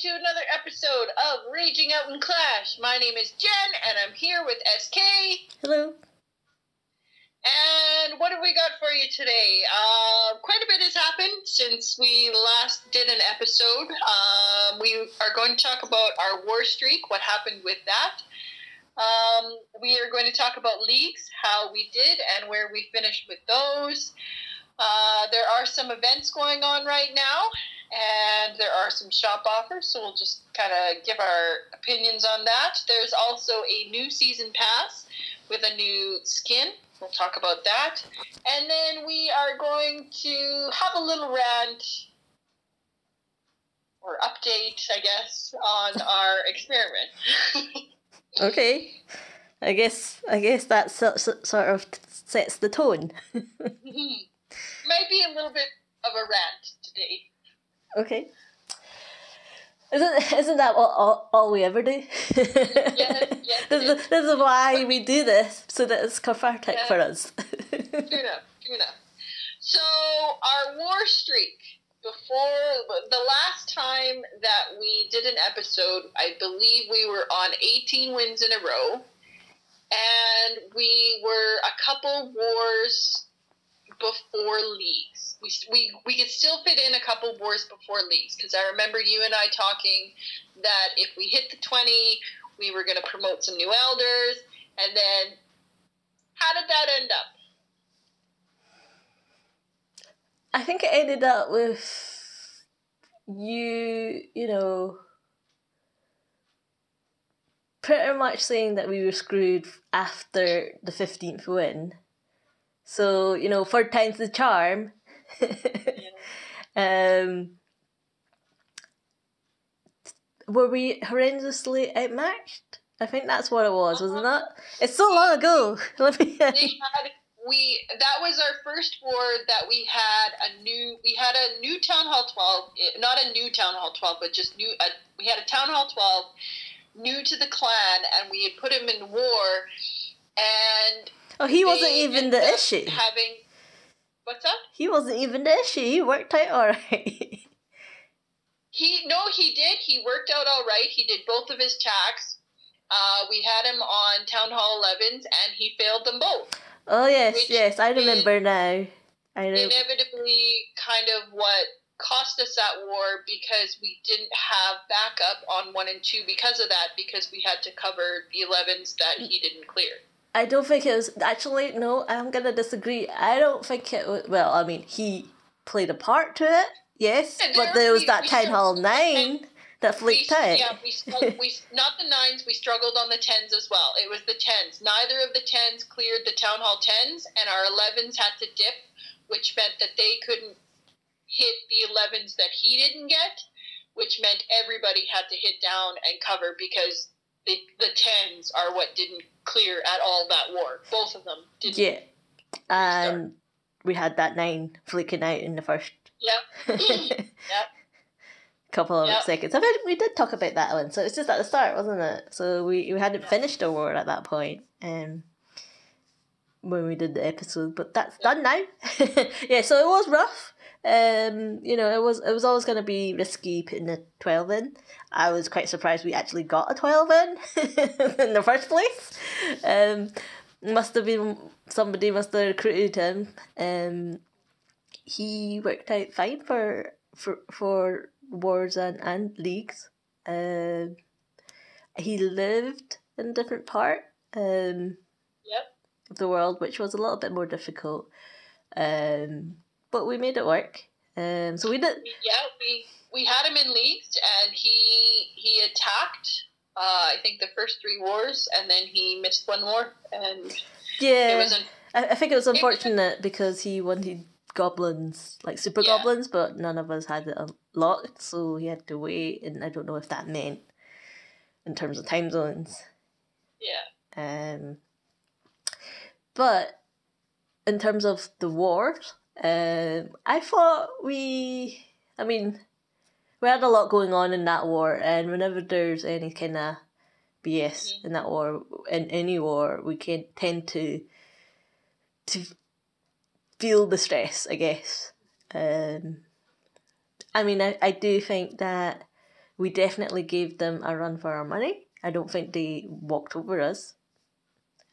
to another episode of Raging Out in Clash. My name is Jen, and I'm here with SK. Hello. And what have we got for you today? Uh, quite a bit has happened since we last did an episode. Um, we are going to talk about our war streak, what happened with that. Um, we are going to talk about leagues, how we did, and where we finished with those. Uh, there are some events going on right now, and there are some shop offers, so we'll just kind of give our opinions on that. There's also a new season pass with a new skin. We'll talk about that. And then we are going to have a little rant or update, I guess, on our experiment. okay. I guess I guess that so, so, sort of sets the tone. Might be a little bit of a rant today. Okay. Isn't isn't that all, all, all we ever do? yes, yes, this, is, this is why we do this, so that it's cathartic for us. True enough. True enough. So our war streak before the last time that we did an episode, I believe we were on 18 wins in a row, and we were a couple wars before leagues. We, we, we could still fit in a couple wars before leagues because I remember you and I talking that if we hit the 20, we were going to promote some new elders. And then, how did that end up? I think it ended up with you, you know, pretty much saying that we were screwed after the 15th win. So, you know, third time's the charm. um, were we horrendously outmatched? I think that's what it was, wasn't it? It's so long ago. Let me. we had we that was our first war that we had a new we had a new town hall 12 eh, not a new town hall 12 but just new uh, we had a town hall 12 new to the clan and we had put him in war and Oh, he wasn't even the issue. having what's that He wasn't even the issue. He worked out alright. he no he did he worked out all right he did both of his attacks uh, we had him on town hall 11s and he failed them both oh yes, yes, I remember now. I know. inevitably kind of what cost us that war because we didn't have backup on one and two because of that because we had to cover the 11s that he didn't clear I don't think it was actually. No, I'm gonna disagree. I don't think it was. Well, I mean, he played a part to it. Yes, And but there there was we- that we town hall nine that we, flicked out. yeah we, we not the nines we struggled on the tens as well it was the tens neither of the tens cleared the town hall tens and our 11s had to dip which meant that they couldn't hit the 11s that he didn't get which meant everybody had to hit down and cover because the, the tens are what didn't clear at all that war both of them didn't Yeah, and we had that nine flicking out in the first yep yep couple of Yep. seconds. I think we did talk about that one, so it's just at the start, wasn't it? So we, we hadn't finished the war at that point, um, when we did the episode, but that's done now. yeah, so it was rough. Um, you know, it was it was always going to be risky putting a twelve in. I was quite surprised we actually got a twelve in in the first place. Um, must have been somebody must have recruited him. Um, he worked out fine for for for wars and, and leagues. Um, he lived in a different part um, yep of the world, which was a little bit more difficult. Um, but we made it work. Um, so we did. Yeah, we we had him in leagues, and he he attacked. Uh, I think the first three wars, and then he missed one war, and yeah, it wasn't. I, I think it was unfortunate because he wanted goblins, like super Yeah. goblins, but none of us had it unlocked, so he had to wait. And I don't know if that meant in terms of time zones. Yeah, Um, but in terms of the wars, um, I thought we, I mean, we had a lot going on in that war, and whenever there's any kind of BS in that war, in any war, we can tend to to feel the stress, I guess. Um, I mean, I, I do think that we definitely gave them a run for our money. I don't think they walked over us.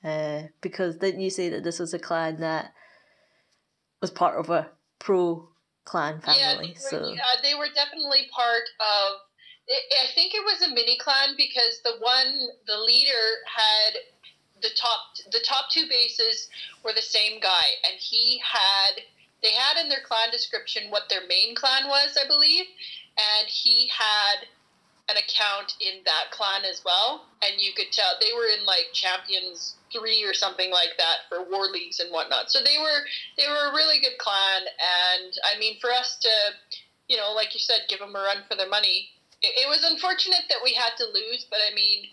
Uh, because didn't you say that this was a clan that was part of a pro clan family? Yeah, they were, so yeah, they were definitely part of. I think it was a mini clan because the one, the leader had the top, the top two bases were the same guy, and he had they had in their clan description what their main clan was, I believe, and he had an account in that clan as well, and you could tell they were in like champions three or something like that for war leagues and whatnot. So they were they were a really good clan, and I mean for us to, you know, like you said, give them a run for their money. It, it was unfortunate that we had to lose, but I mean.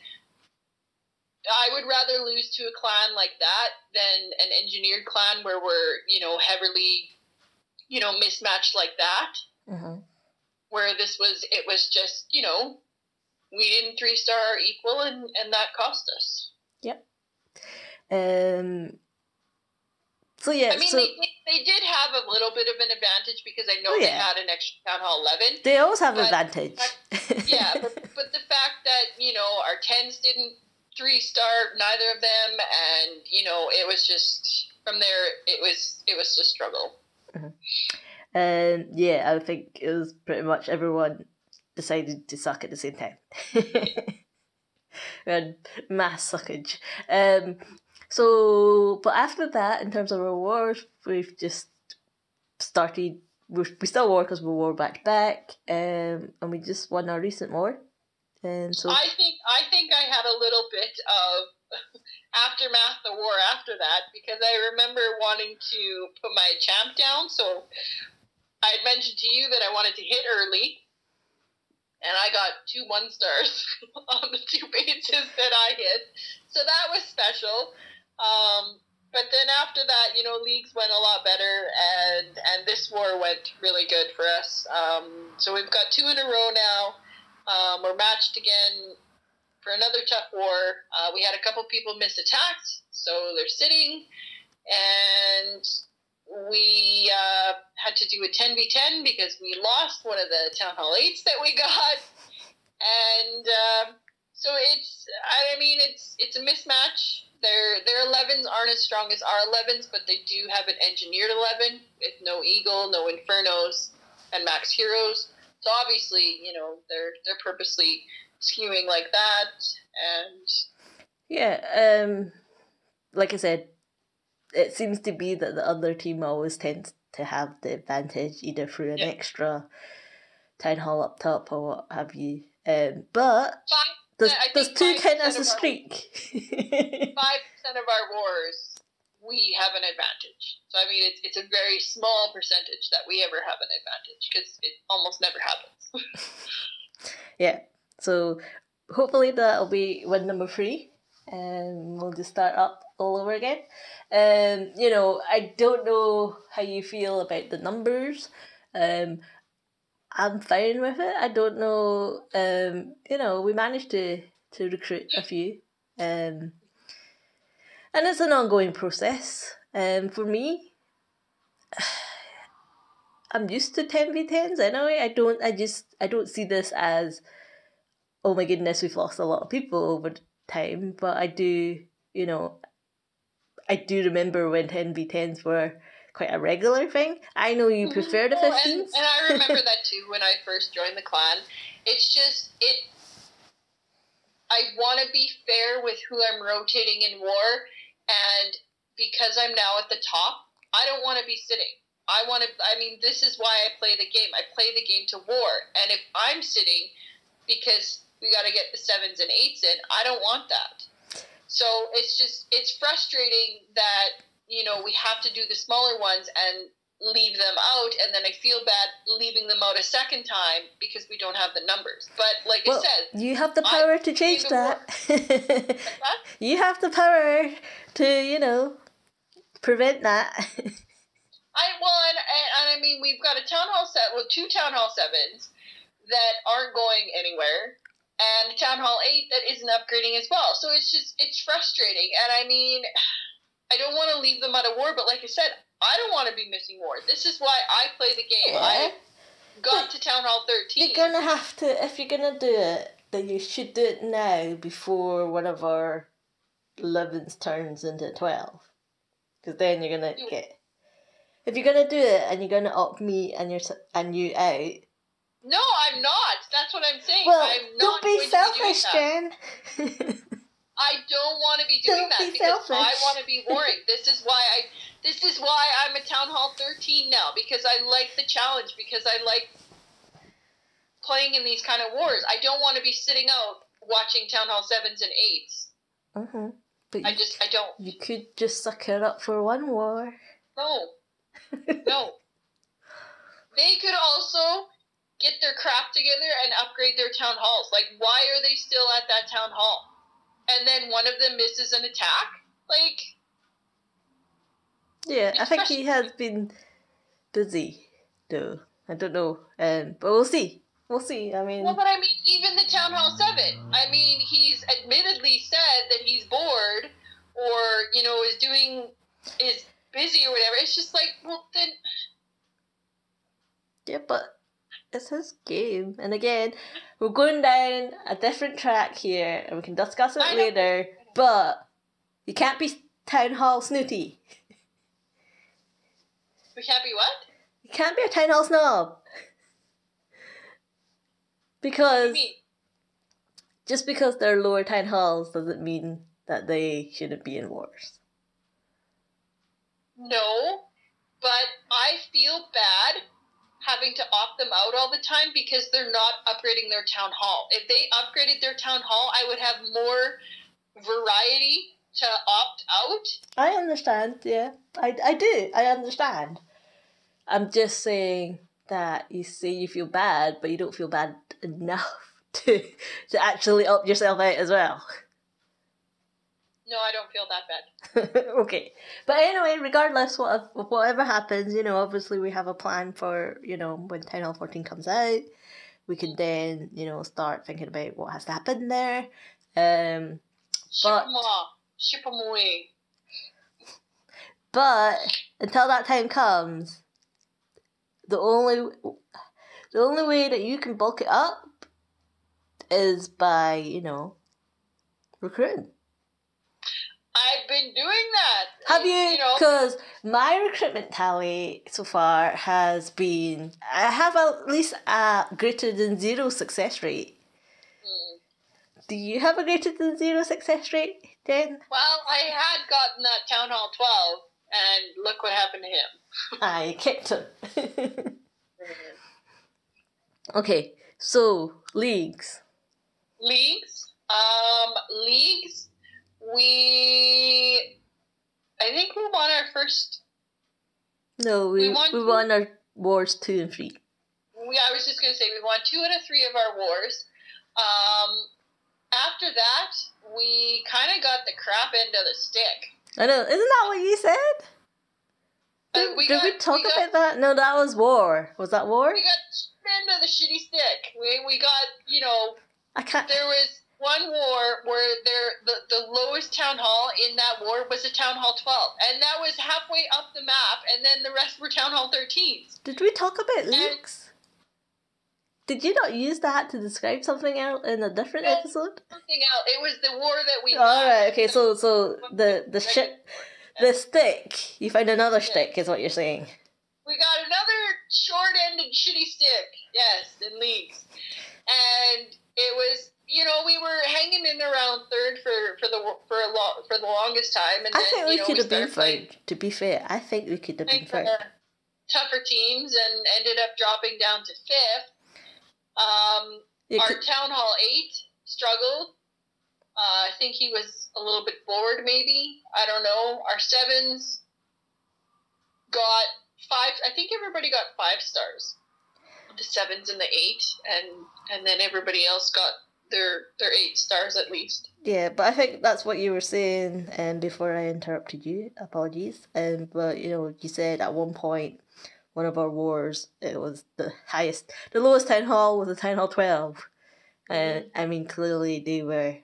I would rather lose to a clan like that than an engineered clan where we're, you know, heavily, you know, mismatched like that. mm-hmm. Where this was, it was just, you know, we didn't three star equal, and and that cost us. Yep. Um. So yeah, I mean, so they, they did have a little bit of an advantage because I know Oh, they had an extra town hall eleven. they always have but- advantage. yeah, but, but the fact that you know our tens didn't three star, neither of them, and you know it was just from there. It was it was a struggle. Um, yeah, I think it was pretty much everyone decided to suck at the same time. we had mass suckage. Um, so, but after that, in terms of rewards, we've just started. We're, we still war because we war back to back, um, and we just won our recent war. And so, I think I think I had a little bit of aftermath the war after that because I remember wanting to put my champ down. So I had mentioned to you that I wanted to hit early, and I got two one stars on the two bases that I hit. So that was special. Um, but then after that, you know, leagues went a lot better, and and this war went really good for us. Um, so we've got two in a row now. Um, we're matched again for another tough war. Uh, we had a couple people miss attacks, so they're sitting, and we uh, had to do a 10v10 because we lost one of the Town Hall 8s that we got. And uh, so it's, I mean, it's it's a mismatch. Their, their 11s aren't as strong as our 11s, but they do have an engineered 11 with no Eagle, no Infernos, and Max Heroes. So obviously, you know, they're they're purposely skewing like that, and yeah, um, like I said, it seems to be that the other team always tends to have the advantage either through an Yeah. extra town hall up top or what have you. Um, but there's, there's two 5% kind as a streak. five percent of our wars we have an advantage. So I mean, it's it's a very small percentage that we ever have an advantage because it almost never happens. yeah, so hopefully that'll be win number three, and we'll just start up all over again. Um, you know, I don't know how you feel about the numbers. Um, I'm fine with it. I don't know. Um, you know, we managed to to recruit a few. Um, and it's an ongoing process. Um, for me, I'm used to ten v tens anyway. I don't. I just. I don't see this as, oh my goodness, we've lost a lot of people over time. But I do. You know, I do remember when ten v tens were quite a regular thing. I know you mm-hmm. prefer the Oh, and, and I remember that too when I first joined the clan. It's just it. I want to be fair with who I'm rotating in war, and because I'm now at the top, I don't want to be sitting. I want to. I mean, this is why I play the game. I play the game to war, and if I'm sitting, because we got to get the sevens and eights in, I don't want that. So it's just it's frustrating that you know we have to do the smaller ones and leave them out and then I feel bad leaving them out a second time because we don't have the numbers. But like well, I said, you have the I power to change that. you have the power to, you know, prevent that. I well and, and, and I mean we've got a town hall set well two town hall sevens that aren't going anywhere and town hall eight that isn't upgrading as well. So it's just it's frustrating and I mean I don't want to leave them out of war, but like I said, I don't want to be missing war. This is why I play the game. Yeah. I got to Town Hall 13. You're gonna have to if you're gonna do it, then you should do it now before one of our 11s turns into 12. Because then you're gonna get. If you're gonna do it and you're gonna opt me and your and you out, No, I'm not. That's what I'm saying. well, I'm not don't be selfish, be. Jen. I don't want to be doing Don't that be because I want to be boring. this is why I. This is why I'm a Town Hall 13 now because I like the challenge because I like playing in these kind of wars. I don't want to be sitting out watching Town Hall sevens and eights. hmm But I you, just I don't. you could just suck it up for one war. No, no. They could also get their crap together and upgrade their town halls. Like, why are they still at that town hall? And then one of them misses an attack. Like, Yeah, I think he has been busy, though. I don't know, um, but we'll see. We'll see. I mean, well, but I mean, even the town hall seven. I mean, he's admittedly said that he's bored, or you know, is doing is busy or whatever. It's just like, well, then yeah, but it's his game. And again, we're going down a different track here, and we can discuss it I know. later. But you can't be town hall snooty. we can't be what? You can't be a town hall snob. Because just because they're lower town halls doesn't mean that they shouldn't be in wars. No, but I feel bad having to opt them out all the time because they're not upgrading their town hall. If they upgraded their town hall, I would have more variety to opt out. I understand, yeah. I, I do, I understand. I'm just saying that you say you feel bad, but you don't feel bad enough to to actually up yourself out as well. No, I don't feel that bad. okay. But anyway, regardless what of whatever happens, you know, obviously we have a plan for, you know, when Town Hall 14 comes out. We can then, you know, start thinking about what has to happen there. Um Ship But- off. Ship 'em away. But until that time comes, the only the only way that you can bulk it up is by you know recruiting. Been doing that. Have you? You know, Because my recruitment tally so far has been I have at least a greater than zero success rate. Hmm. Do you have a greater than zero success rate, then? well, I had gotten that Town Hall 12, and look what happened to him. I kicked him. okay, so leagues. leagues. Um, leagues. We, I think we won our first. No, we, We we, won two- won our wars two and three. We, I was just gonna say we won two out of three of our wars. Um, after that, we kind of got the crap end of the stick. I know, isn't that what you said? Uh, Did, we did we talk we got- about that? No, that was war. Was that war? We got end of the shitty stick. We we got you know I can't. there was one war where there the, the lowest town hall in that war was a town hall 12 and that was halfway up the map and then the rest were town hall 13s Did we talk about leagues? Did you not use that to describe something else in a different episode? something else it was the war that we All right. Okay. So so the the shit the stick. You find another stick, is what you're saying. we got another short-ended shitty stick yes in leagues and it was you know we were hanging in around third for for the for a lo- for the longest time and I then think we you know, could have been third. To be fair, I think we could have been third. tougher teams and ended up dropping down to fifth. Um, our could- town hall eight struggled. Uh, I think he was a little bit bored, maybe. I don't know. Our sevens got five. I think everybody got five stars. The sevens and the eight, and and then everybody else got their their eight stars at least. Yeah, but I think that's what you were saying um, before I interrupted you. Apologies. Um, but you know, you said at one point, one of our wars, it was the highest, the lowest town hall was a town hall twelve, and I mean clearly they were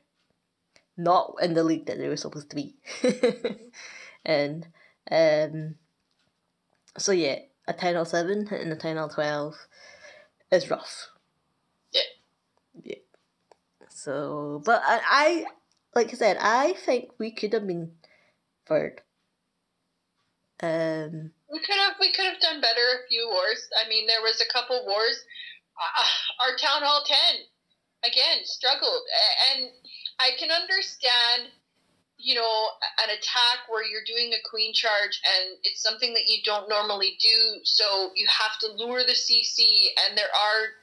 not in the league that they were supposed to be, and um, so yeah, a town hall seven and a town hall twelve. Is rough. Yeah. Yeah. So, but I, I like I said, I think we could have been third. Um, We could have we could have done better a few wars. I mean, there was a couple wars. Uh, our town hall ten again struggled, and I can understand, you know, an attack where you're doing a queen charge and it's something that you don't normally do. So you have to lure the CC, and there are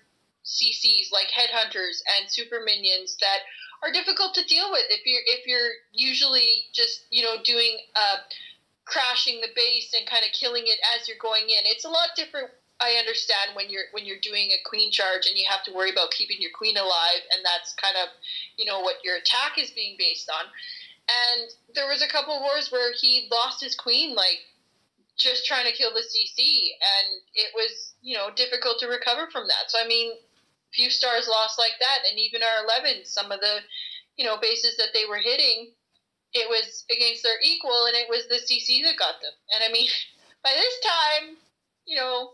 CCs like headhunters and super minions that are difficult to deal with if you're if you're usually just you know doing uh, crashing the base and kind of killing it as you're going in. It's a lot different. I understand when you're when you're doing a queen charge and you have to worry about keeping your queen alive, and that's kind of you know what your attack is being based on. And there was a couple wars where he lost his queen, like just trying to kill the CC, and it was you know difficult to recover from that. So I mean, few stars lost like that, and even our 11, some of the you know bases that they were hitting, it was against their equal, and it was the CC that got them. And I mean, by this time, you know,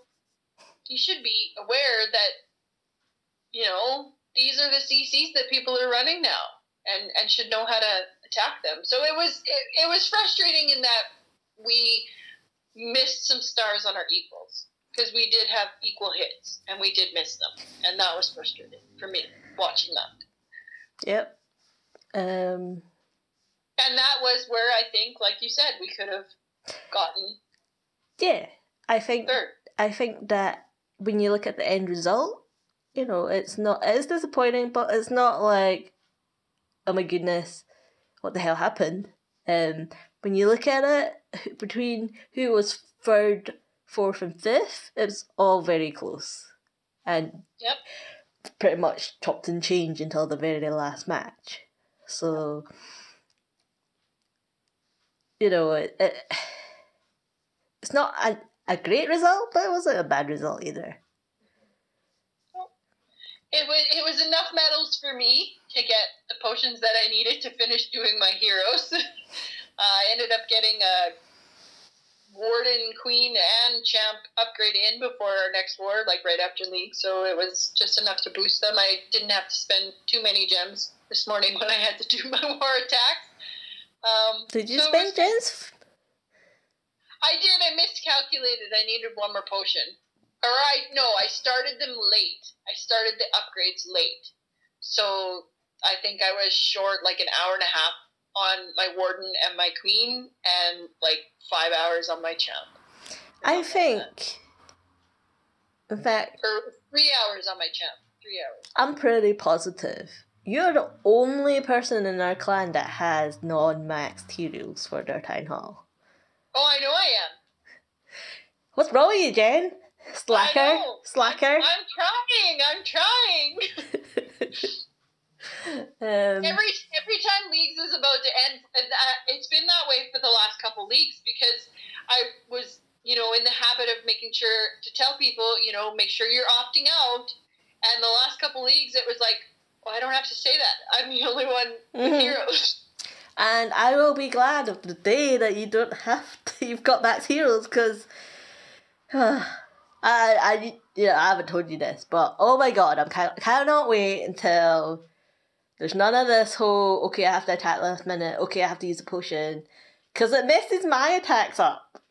you should be aware that you know these are the CCs that people are running now, and and should know how to attack them. So it was it, it was frustrating in that we missed some stars on our equals because we did have equal hits and we did miss them, and that was frustrating for me watching that. yep. Um, And that was where I think, like you said, we could have gotten yeah, I think third. I think that when you look at the end result, you know, it's not it is disappointing, but it's not like, oh my goodness, what the hell happened? Um, when you look at it between who was third, fourth, and fifth, it was all very close, and Yep. pretty much chopped and changed until the very last match. So, you know, it, it it's not a, a great result, but it wasn't a bad result either. It was it was enough medals for me to get the potions that I needed to finish doing my heroes. uh, I ended up getting a warden, queen, and champ upgrade in before our next war, like right after league. So it was just enough to boost them. I didn't have to spend too many gems this morning when I had to do my war attacks. Um, Did you so it was- spend gems? I did. I miscalculated. I needed one more potion. Or I no, I started them late. I started the upgrades late, so I think I was short like an hour and a half on my warden and my queen, and like five hours on my champ, I think, in fact, or three hours on my champ. Three hours. I'm pretty positive. You're the only person in our clan that has non-maxed heroes for their town hall. Oh, I know I am. What's wrong with you, Jen? Slacker, slacker. I'm, I'm trying. I'm trying. um, every every time leagues is about to end, and that, it's been that way for the last couple leagues because I was, you know, in the habit of making sure to tell people, you know, make sure you're opting out. And the last couple leagues, it was like, well, I don't have to say that. I'm the only one with Mhm. heroes. and I will be glad of the day that you don't have to. You've got max heroes because. Uh, I, I, yeah, I haven't told you this, but oh my god, I'm kind cannot wait until there's none of this whole okay, I have to attack last minute, okay, I have to use a potion, because it messes my attacks up.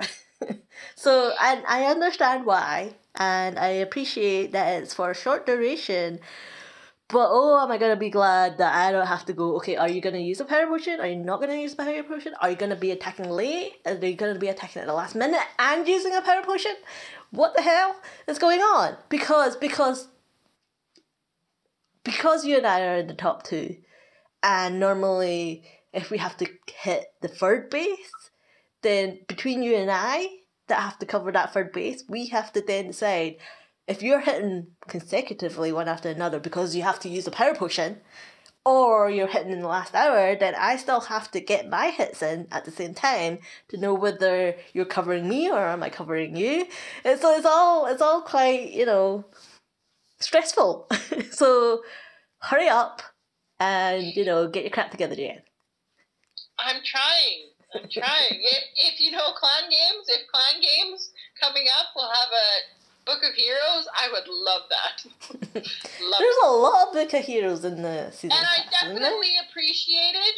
so, and I understand why, and I appreciate that it's for a short duration. But oh, am I gonna be glad that I don't have to go? Okay, are you gonna use a power potion? Are you not gonna use a power potion? Are you gonna be attacking late? Are you gonna be attacking at the last minute and using a power potion? What the hell is going on? Because because because you and I are in the top two, and normally if we have to hit the third base, then between you and I that have to cover that third base, we have to then decide if you're hitting consecutively one after another because you have to use a power potion, or you're hitting in the last hour, then I still have to get my hits in at the same time to know whether you're covering me or am I covering you. And so it's all it's all quite you know stressful. so hurry up and you know get your crap together, Jan. I'm trying. I'm trying. if, if you know clan games, if clan games coming up, we'll have a Book of Heroes, I would love that. love There's it. a lot of Book of Heroes in the season And I pass, isn't definitely appreciated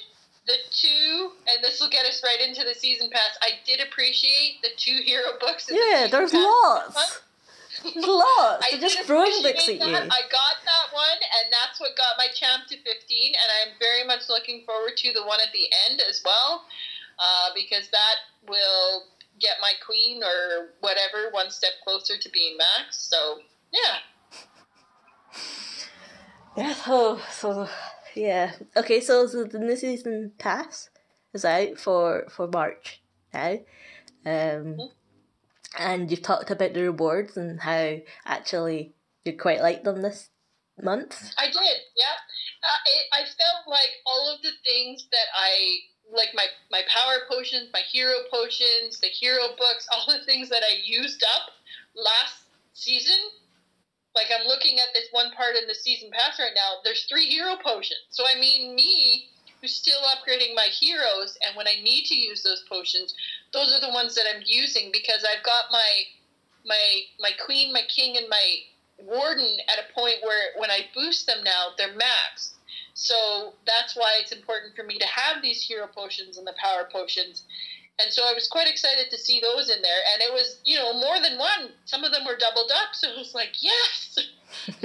the two, and this will get us right into the season pass. I did appreciate the two hero books. In the Yeah, season there's pass. lots. There's lots. I They're just throwing books at you. that. I got that one, and that's what got my champ to 15. And I'm very much looking forward to the one at the end as well, uh, because that will get my queen or whatever one step closer to being max. So yeah, Yeah, so, so yeah. Okay, so, so the new season pass is out for for March now. Um and you've talked about the rewards and how actually you quite like them this month. I did. Yeah, uh, it, I felt like all of the things that I like my my power potions, my hero potions, the hero books, all the things that I used up last season. Like I'm looking at this one part in the season pass right now. There's three hero potions. So I mean, me who's still upgrading my heroes, and when I need to use those potions, those are the ones that I'm using because I've got my my my queen, my king, and my warden at a point where when I boost them now, they're maxed. So that's why it's important for me to have these hero potions and the power potions. And so I was quite excited to see those in there. And it was, you know, more than one. Some of them were doubled up. So it was like, yes,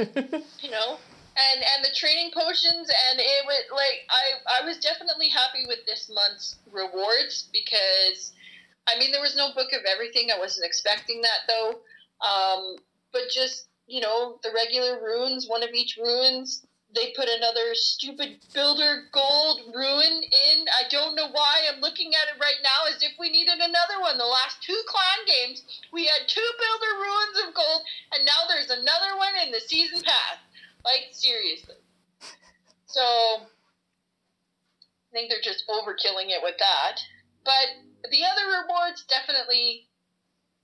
you know. And and the training potions and it was like I I was definitely happy with this month's rewards because I mean there was no book of everything. I wasn't expecting that though. Um, but just you know the regular runes, one of each runes. They put another stupid builder gold rune in. I don't know why. I'm looking at it right now as if we needed another one. The last two clan games, we had two builder runes of gold, and now there's another one in the season pass. Like seriously. So I think they're just overkilling it with that. But the other rewards definitely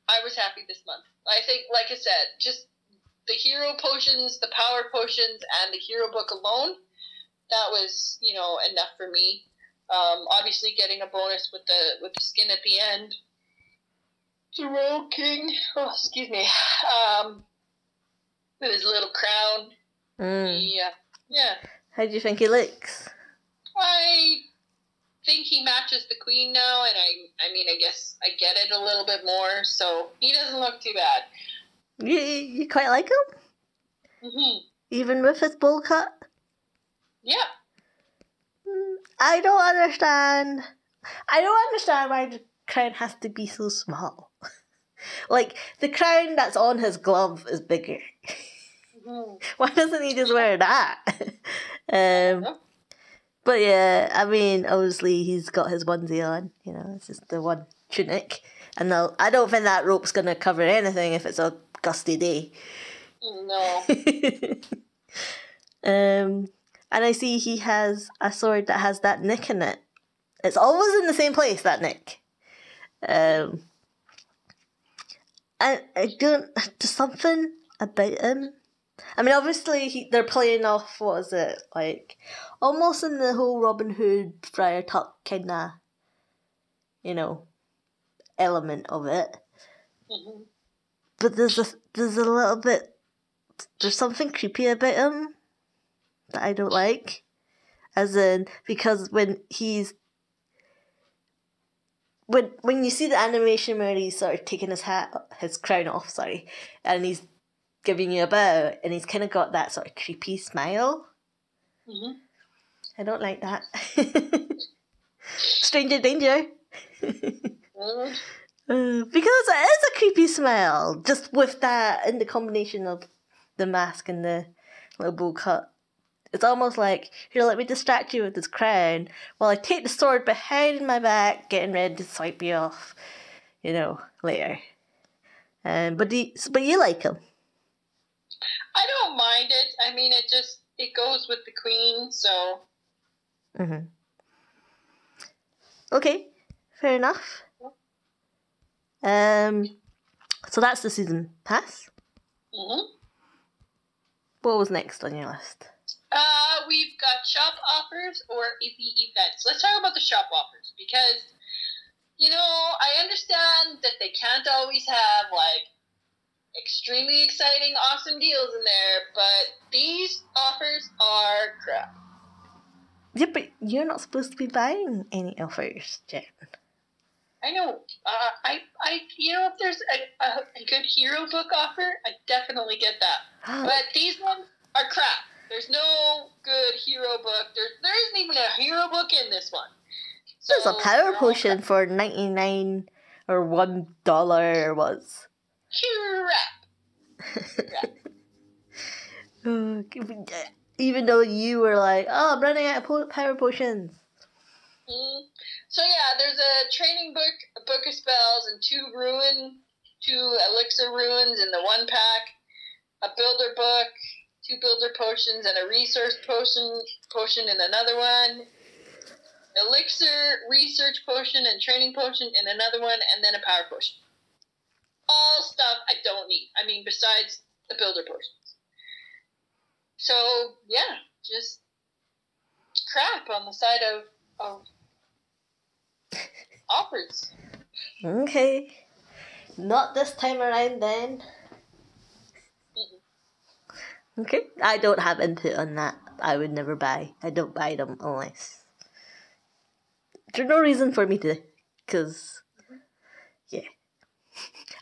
I was happy this month. I think like I said, just the hero potions, the power potions and the hero book alone, that was, you know, enough for me. Um, obviously getting a bonus with the with the skin at the end. The Royal King, oh excuse me. Um with his little crown. Mm. Yeah. Yeah. How do you think he looks? I think he matches the queen now, and I, I mean, I guess I get it a little bit more. So he doesn't look too bad. You you quite like him, hmm even with his bowl cut. Yeah, Mm, I don't understand. I don't understand why the crown has to be so small. like the crown that's on his glove is bigger. Mhm. Why doesn't he just wear that? um, but yeah, I mean, obviously he's got his onesie on. You know, it's just the one tunic, and I don't think that rope's gonna cover anything if it's a gusty day. no, um, and I see he has a sword that has that nick in it. It's always in the same place, that nick. Um, I, I don't, there's something about him. I mean, obviously, he, they're playing off, what is it, like, almost in the whole Robin Hood, Friar Tuck kind of, you know, element of it. Mhm. But there's a, there's a little bit, there's something creepy about him that I don't like. As in, because when he's when when you see the animation where he's sort of taking his hat, his crown off, sorry, and he's giving you a bow, and he's kind of got that sort of creepy smile. Mhm. I don't like that. Stranger danger. Mhm. Uh, because it is a creepy smell, just with that in the combination of the mask and the little bowl cut. It's almost like, here, let me distract you with this crown while I take the sword behind my back, getting ready to swipe you off, you know, later. Um, but, do you, but you like him. I don't mind it. I mean, it just it goes with the queen. So hmm Okay, fair enough. Um, so that's the season pass. mhm. What was next on your list? uh, we've got shop offers or the events. Let's talk about the shop offers because you know I understand that they can't always have like extremely exciting, awesome deals in there, but these offers are crap. Yeah, but you're not supposed to be buying any offers, Jen. I know. Uh, I, I, you know, if there's a, a, a good hero book offer, I definitely get that. but these ones are crap. There's no good hero book. There, there isn't even a hero book in this one. So, There's a power potion for ninety nine or one dollar was. Crap. Oh, even though you were like, "Oh, I'm running out of power potions." Mm. So yeah, there's a training book, a book of spells, and two rune, two elixir runes in the one pack, a builder book, two builder potions, and a resource potion potion in another one. Elixir, research potion, and training potion in another one, and then a power potion. All stuff I don't need. I mean, besides the builder potions. So yeah, just crap on the side of of offers. Okay. Not this time around then. Okay. I don't have input on that. I would never buy. I don't buy them unless. There's no reason for me to. Because. Yeah.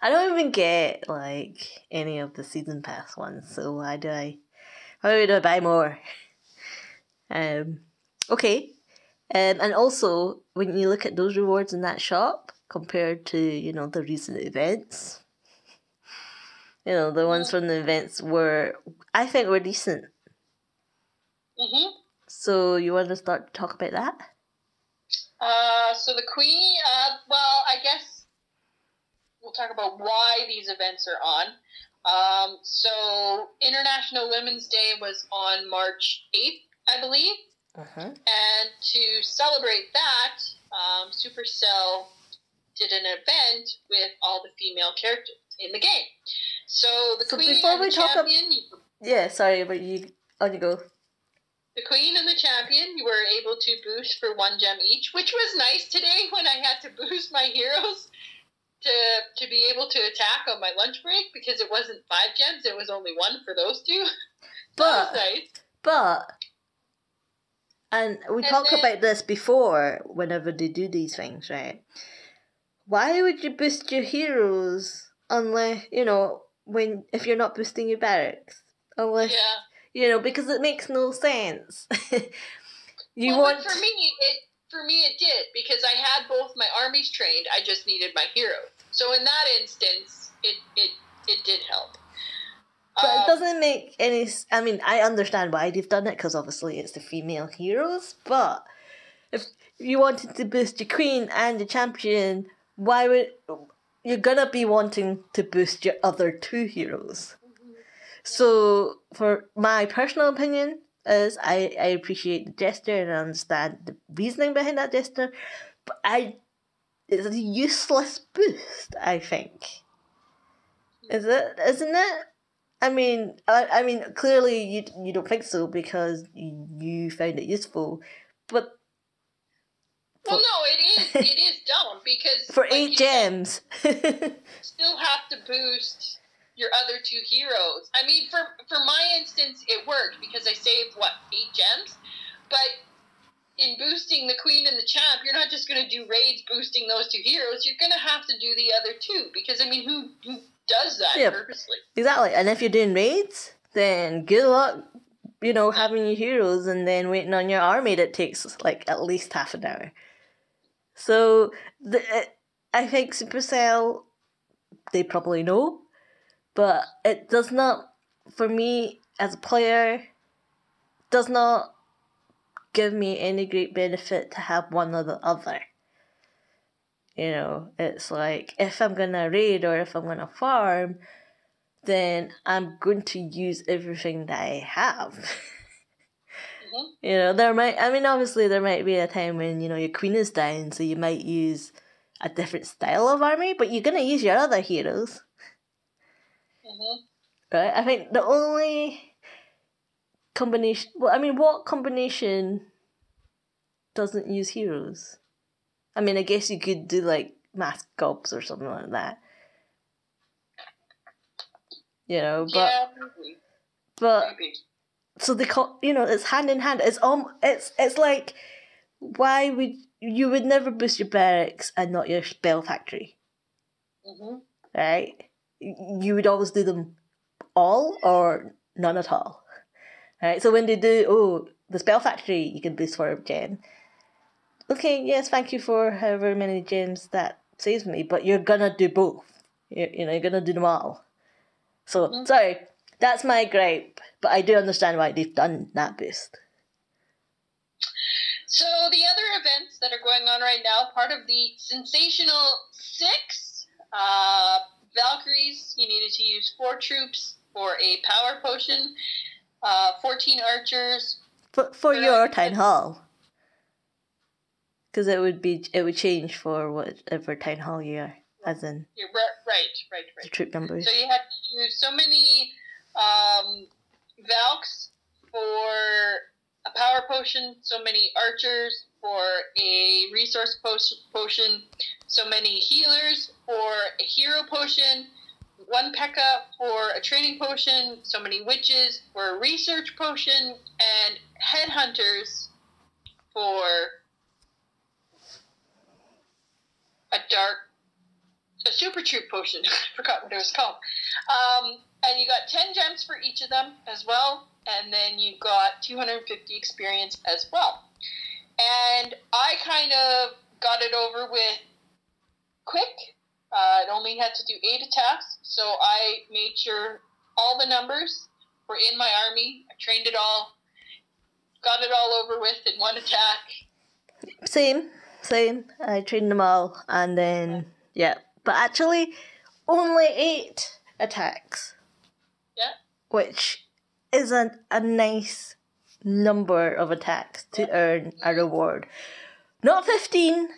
I don't even get, like, any of the season pass ones, so why do I. Why would I buy more? Um. Okay. Um, and also, when you look at those rewards in that shop compared to, you know, the recent events, you know, the ones from the events were, I think, were decent. Mm-hmm. So you want to start to talk about that? Uh, so the Queen, uh, well, I guess we'll talk about why these events are on. Um, so International Women's Day was on March 8th, I believe. Uh-huh. And to celebrate that, um, Supercell did an event with all the female characters in the game. So the so queen before and we the talk champion. Ab- yeah, sorry, but you on you go. The queen and the champion, you were able to boost for one gem each, which was nice today when I had to boost my heroes to to be able to attack on my lunch break because it wasn't five gems, it was only one for those two. But nice. but and we And talked then- about this before whenever they do these things, right? Why would you boost your heroes unless you know when if you're not boosting your barracks? Unless Yeah. you know, because it makes no sense. you well, want for me it for me it did because I had both my armies trained. I just needed my heroes. So in that instance, it it it did help. But Um, it doesn't make any. I mean, I understand why they've done it because obviously it's the female heroes. But if you wanted to boost your queen and your champion, why would you're gonna be wanting to boost your other two heroes? So, for my personal opinion, is I I appreciate the gesture and I understand the reasoning behind that gesture, but I it's a useless boost. I think. Is it? Isn't it? I mean, I, I mean, clearly you you don't think so because you, you found it useful, but Well, no, it is it is dumb because for like eight said, gems, still have to boost your other two heroes. I mean, for for my instance, it worked because I saved what eight gems, but in boosting the queen and the champ, you're not just going to do raids boosting those two heroes. You're going to have to do the other two because I mean, who who does that Yeah. purposely? exactly. And if you're doing raids, then good luck, you know, having your heroes and then waiting on your army that takes like at least half an hour. So the it, I think Supercell, they probably know, but it does not, for me as a player, does not give me any great benefit to have one or the other. You know, it's like if I'm gonna raid or if I'm gonna farm, then I'm going to use everything that I have. Mhm. You know, there might, I mean, obviously, there might be a time when, you know, your queen is down, so you might use a different style of army, but you're gonna use your other heroes, hmm right? I think the only combination, well, I mean, what combination doesn't use heroes? I mean, I guess you could do like mass gobs or something like that. you know. But yeah, maybe. but maybe. so they call you know it's hand in hand. It's um it's it's like why would you would never boost your barracks and not your spell factory, hmm right? You would always do them all or none at all, right? So when they do oh the spell factory you can boost for a gem. Okay, yes, thank you for however many gems that saves me, but you're gonna do both. You you know you're gonna do them all. So Mhm. sorry, that's my gripe, but I do understand why they've done that boost. So the other events that are going on right now, part of the sensational six, uh, Valkyries, you needed to use four troops for a power potion, uh, 14 archers. For for your town hall. Because it would be it would change for whatever town hall you are, as in Yeah, right, right, right, the troop numbers. So you had to use so many um, Valks for a power potion, so many archers for a resource potion, potion so many healers for a hero potion, one P.E.K.K.A for a training potion, so many witches for a research potion, and headhunters for a dark, a super troop potion. I forgot what it was called. Um, and you got 10 gems for each of them as well. And then you got 250 experience as well. And I kind of got it over with quick. Uh, I only had to do eight attacks. So I made sure all the numbers were in my army. I trained it all. Got it all over with in one attack. Same, same. I trained them all, and then yeah. But actually, only eight attacks, Yeah. which is a a nice number of attacks to earn a reward. Not fifteen.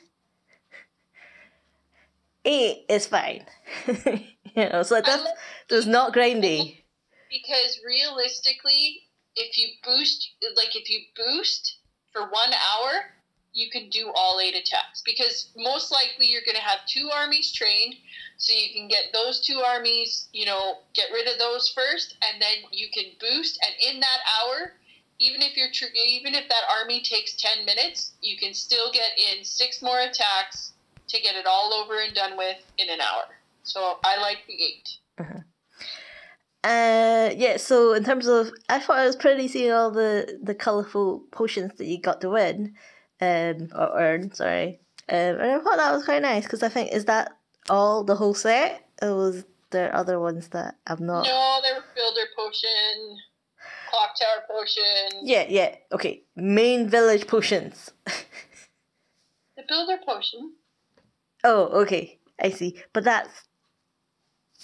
Eight is fine. you know, so that's it's not grindy. because realistically if you boost like if you boost for one hour you can do all eight attacks. Because most likely you're going to have two armies trained so you can get those two armies you know get rid of those first and then you can boost. And in that hour even if you're even if that army takes 10 minutes you can still get in six more attacks to get it all over and done with in an hour. So i like the eight. Uh, yeah. So in terms of, I thought I was pretty seeing all the the colorful potions that you got to win, um, or earn. Sorry, um, and I thought that was quite nice because I think is that all the whole set? Or was there other ones that I've not? No, there were builder potion, clock tower potion. Yeah, yeah. Okay, main village potions. The builder potion. oh, okay. I see. But that's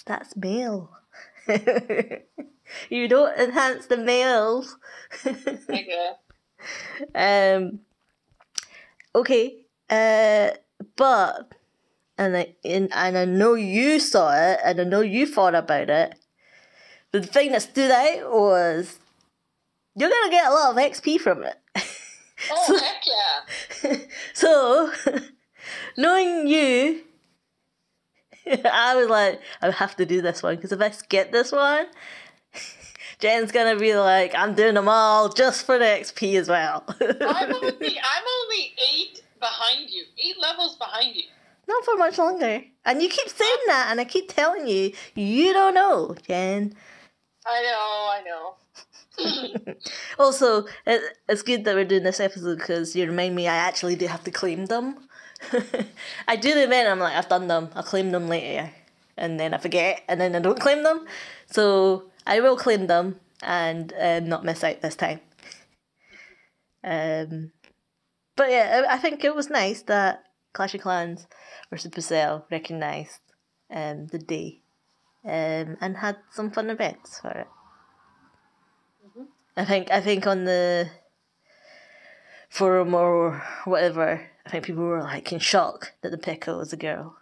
that's male. you don't enhance the males. Okay. Um. Okay. Uh. But and I and, and I know you saw it, and I know you thought about it. But the thing that stood out was you're gonna get a lot of XP from it. Oh heck yeah! so, knowing you, I was like, I have to do this one because if I skip this one, Jen's gonna be like, I'm doing them all just for the XP as well. I'm only I'm only eight behind you, eight levels behind you. Not for much longer. And you keep saying that, and I keep telling you, you don't know, Jen. I know, I know. Also, it, it's good that we're doing this episode because you remind me I actually do have to claim them. I do the event, I'm like, I've done them, I'll claim them later. And then I forget, and then I don't claim them. So I will clean them and um, not miss out this time. Um, but yeah, I I think it was nice that Clash of Clans or Supercell recognised um, the day um, and had some fun events for it. I think I think on the forum or whatever, I think people were like in shock that the P.E.K.K.A was a girl.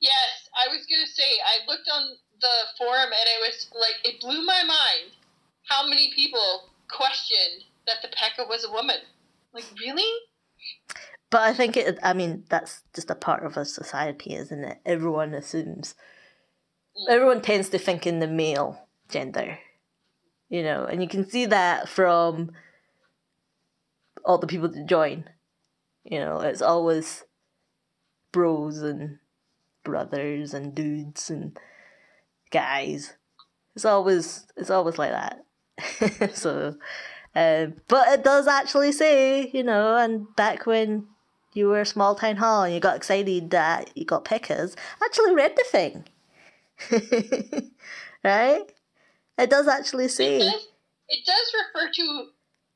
Yes, I was gonna say I looked on the forum and it was like it blew my mind how many people questioned that the P.E.K.K.A was a woman. Like really? But I think it. I mean, that's just a part of a society, isn't it? Everyone assumes mm. everyone tends to think in the male gender, you know, and you can see that from all the people that join. You know, it's always bros and brothers and dudes and guys. It's always it's always like that. so, um, but it does actually say, you know, and back when you were a small town hall and you got excited that you got pickers, I actually read the thing. right? It does actually say. It does, it does refer to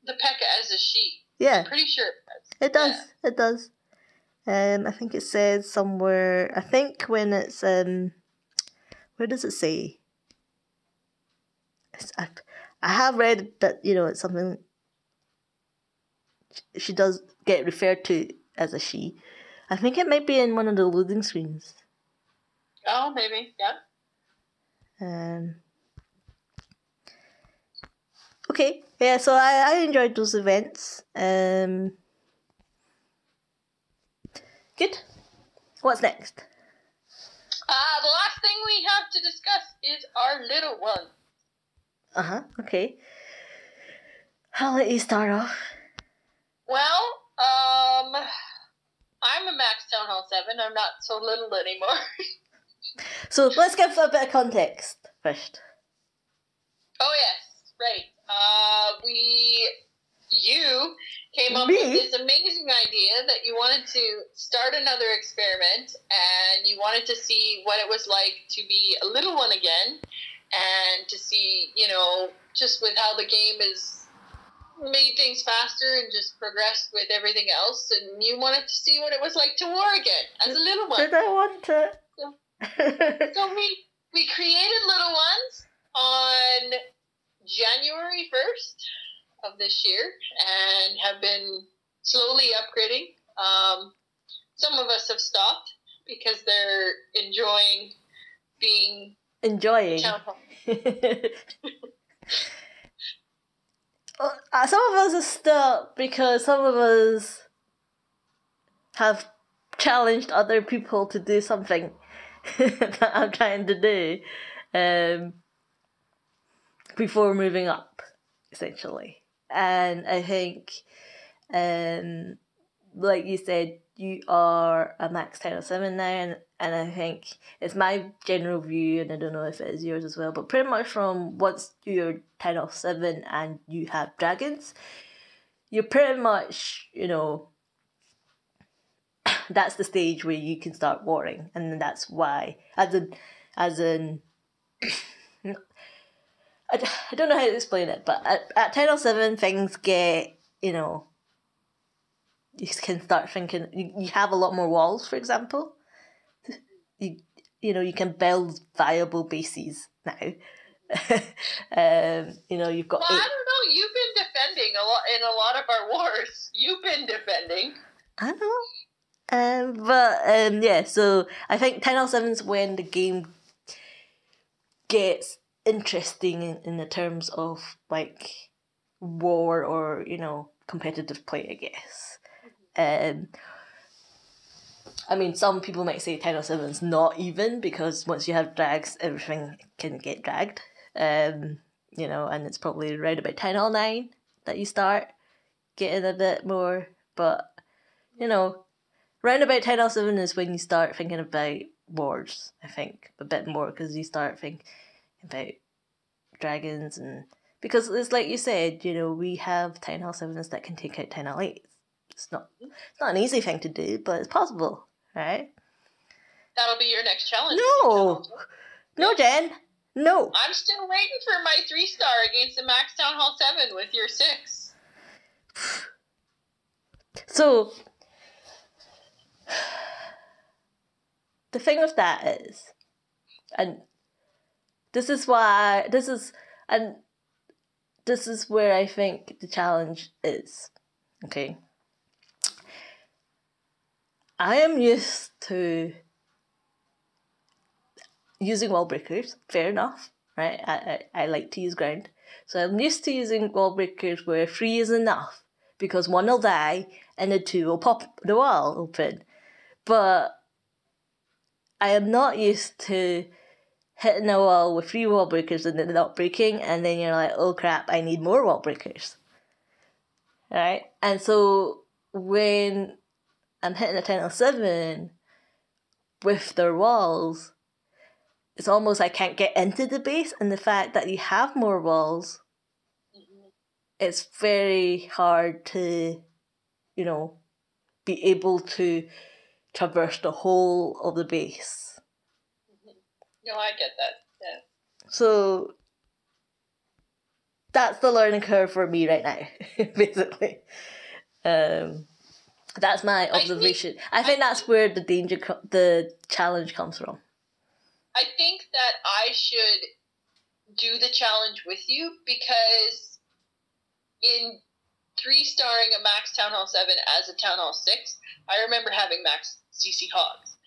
the Pekka as a sheep. Yeah. I'm pretty sure it does. It does. Yeah. It does. Um, I think it says somewhere. I think when it's um, where does it say? I, I have read that you know it's something. She does get referred to as a she. I think it might be in one of the loading screens. Oh, maybe. Yeah. Um. Okay, yeah. So I, I enjoyed those events. Um. Good. What's next? Uh, the last thing we have to discuss is our little one. Uh huh. Okay. I'll let you start off. Well, um, I'm a Max Town Hall 7. I'm not so little anymore. So let's give a bit of context first. oh, yes. Right. Uh, we, you came up Me? with this amazing idea that you wanted to start another experiment and you wanted to see what it was like to be a little one again and to see, you know, just with how the game is made things faster and just progressed with everything else and you wanted to see what it was like to war again as a little one. Did I want to? So we we created little ones on January first of this year and have been slowly upgrading. Um, some of us have stopped because they're enjoying being Enjoying. town hall. Uh, some of us are stuck because some of us have challenged other people to do something that I'm trying to do um, before moving up, essentially. And I think, um, like you said, you are a max 10 or 7 now, and, and I think it's my general view, and I don't know if it is yours as well, but pretty much from once you're 10 or 7 and you have dragons, you're pretty much, you know, that's the stage where you can start warring, and that's why, as in, as in, I, I don't know how to explain it, but at, at 10 or 7, things get, you know, you can start thinking, you, you have a lot more walls, for example. You, you know, you can build viable bases now. um, you know, you've got Well, I don't know. You've been defending a lot in a lot of our wars. You've been defending. I know. Um, but um, yeah, so I think 10 or 7 is when the game gets interesting in, the terms of like war or, you know, competitive play, I guess. Um, I mean, some people might say 10 or 7 is not even because once you have drags, everything can get dragged. Um, you know, and it's probably around about 10 or 9 that you start getting a bit more. But, you know, round about 10 or 7 is when you start thinking about wars, I think, a bit more because you start thinking about dragons and. Because it's like you said, you know, we have 10 or 7s that can take out 10 or 8s. It's not, it's not an easy thing to do, but it's possible, right? That'll be your next challenge. No! No, Jen! No! I'm still waiting for my three star against the Max Town Hall 7 with your six. So, the thing with that is, and this is why, this is, and this is where I think the challenge is. Okay. I am used to using wall breakers, fair enough, right? I, I, I like to use ground. So I'm used to using wall breakers where three is enough because one will die and the two will pop the wall open. But I am not used to hitting a wall with three wall breakers and they're not breaking, and then you're like, oh crap, I need more wall breakers. Right? And so when I'm hitting a 10 or 7 with their walls, it's almost I can't get into the base, and the fact that you have more walls, it's very hard to, you know, be able to traverse the whole of the base. No, I get that. Yeah. So that's the learning curve for me right now, basically. Um, that's my observation. I think, I think that's where the danger, co- the challenge comes from. I think that I should do the challenge with you because in three starring a Max Town Hall 7 as a Town Hall 6, I remember having Max CC Hogs.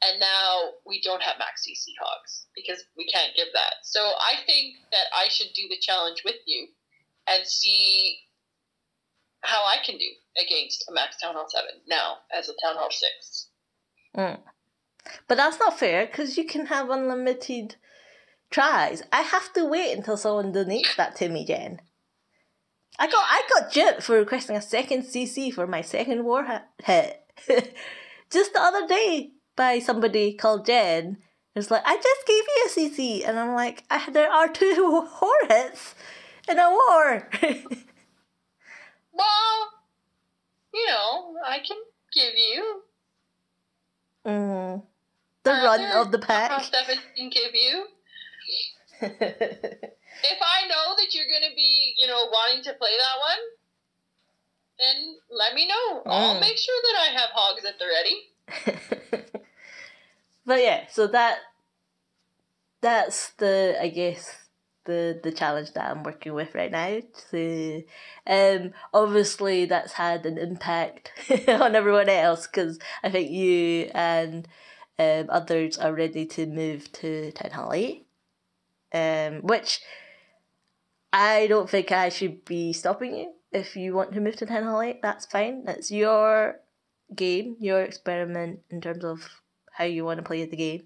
And now we don't have Max CC Hogs because we can't give that. So I think that I should do the challenge with you and see how I can do against a Max Town Hall 7 now as a Town Hall 6. Mm. But that's not fair because you can have unlimited tries. I have to wait until someone donates that to me, Jen. I got I got gypped for requesting a second CC for my second war hit. just the other day by somebody called Jen. It's like I just gave you a CC, and I'm like, I, there are two hits in a war. well, you know, I can give you. Mm, the run of the pack. Seven can give you. if I know that you're going to be, you know, wanting to play that one, then let me know. Mm. I'll make sure that I have hogs at the ready. But yeah, so that that's the I guess the the challenge that I'm working with right now. So, um, obviously that's had an impact on everyone else because I think you and um, others are ready to move to Town Hall Eight, um, which I don't think I should be stopping you. If you want to move to Town Hall Eight, that's fine. That's your game, your experiment in terms of how you want to play the game.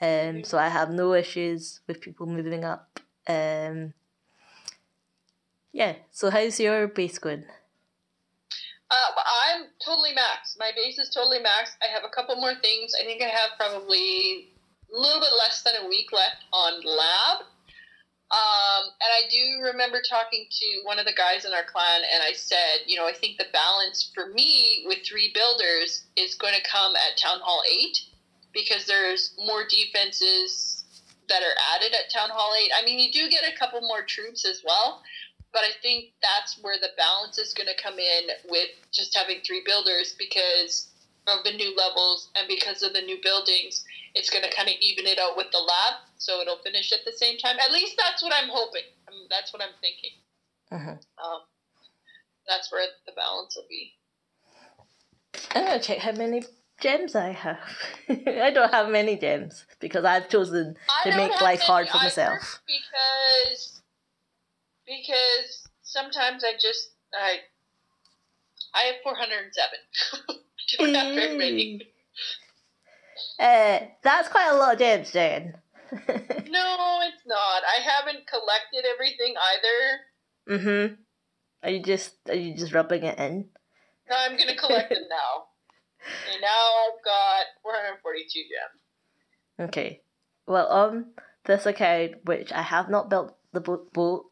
Um, so I have no issues with people moving up um, yeah, so how's your base going? Uh, I'm totally maxed. My base is totally maxed. I have a couple more things. I think I have probably a little bit less than a week left on lab. Um, and I do remember talking to one of the guys in our clan, and I said, you know, I think the balance for me with three builders is going to come at Town Hall 8 because there's more defenses that are added at Town Hall 8. I mean, you do get a couple more troops as well, but I think that's where the balance is going to come in with just having three builders because of the new levels and because of the new buildings. It's going to kind of even it out with the lab, so it'll finish at the same time. At least that's what I'm hoping. I mean, that's what I'm thinking. Uh-huh. Um, that's where the balance will be. I'm gonna check how many gems I have. I don't have many gems because I've chosen to make life hard for myself. Because because sometimes I just I I have four hundred and seven. don't have very many. Uh, that's quite a lot of gems, Jane. no, it's not. I haven't collected everything either. Mhm. Are you just are you just rubbing it in? No, I'm gonna collect them now. And now I've got 442 gems. Okay. Well, on this account, which I have not built the boat,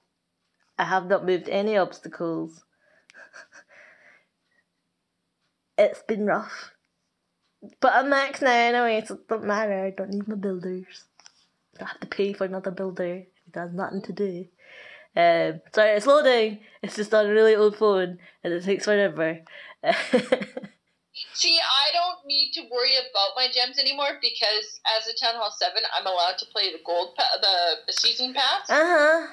I have not moved any obstacles. it's been rough. But I'm max now anyway, so it doesn't matter. I don't need my builders. I don't have to pay for another builder. It has nothing to do. Um, sorry, it's loading. It's just on a really old phone and it takes forever. See, I don't need to worry about my gems anymore because as a Town Hall Seven, I'm allowed to play the gold, pa- the, the season pass. Uh huh.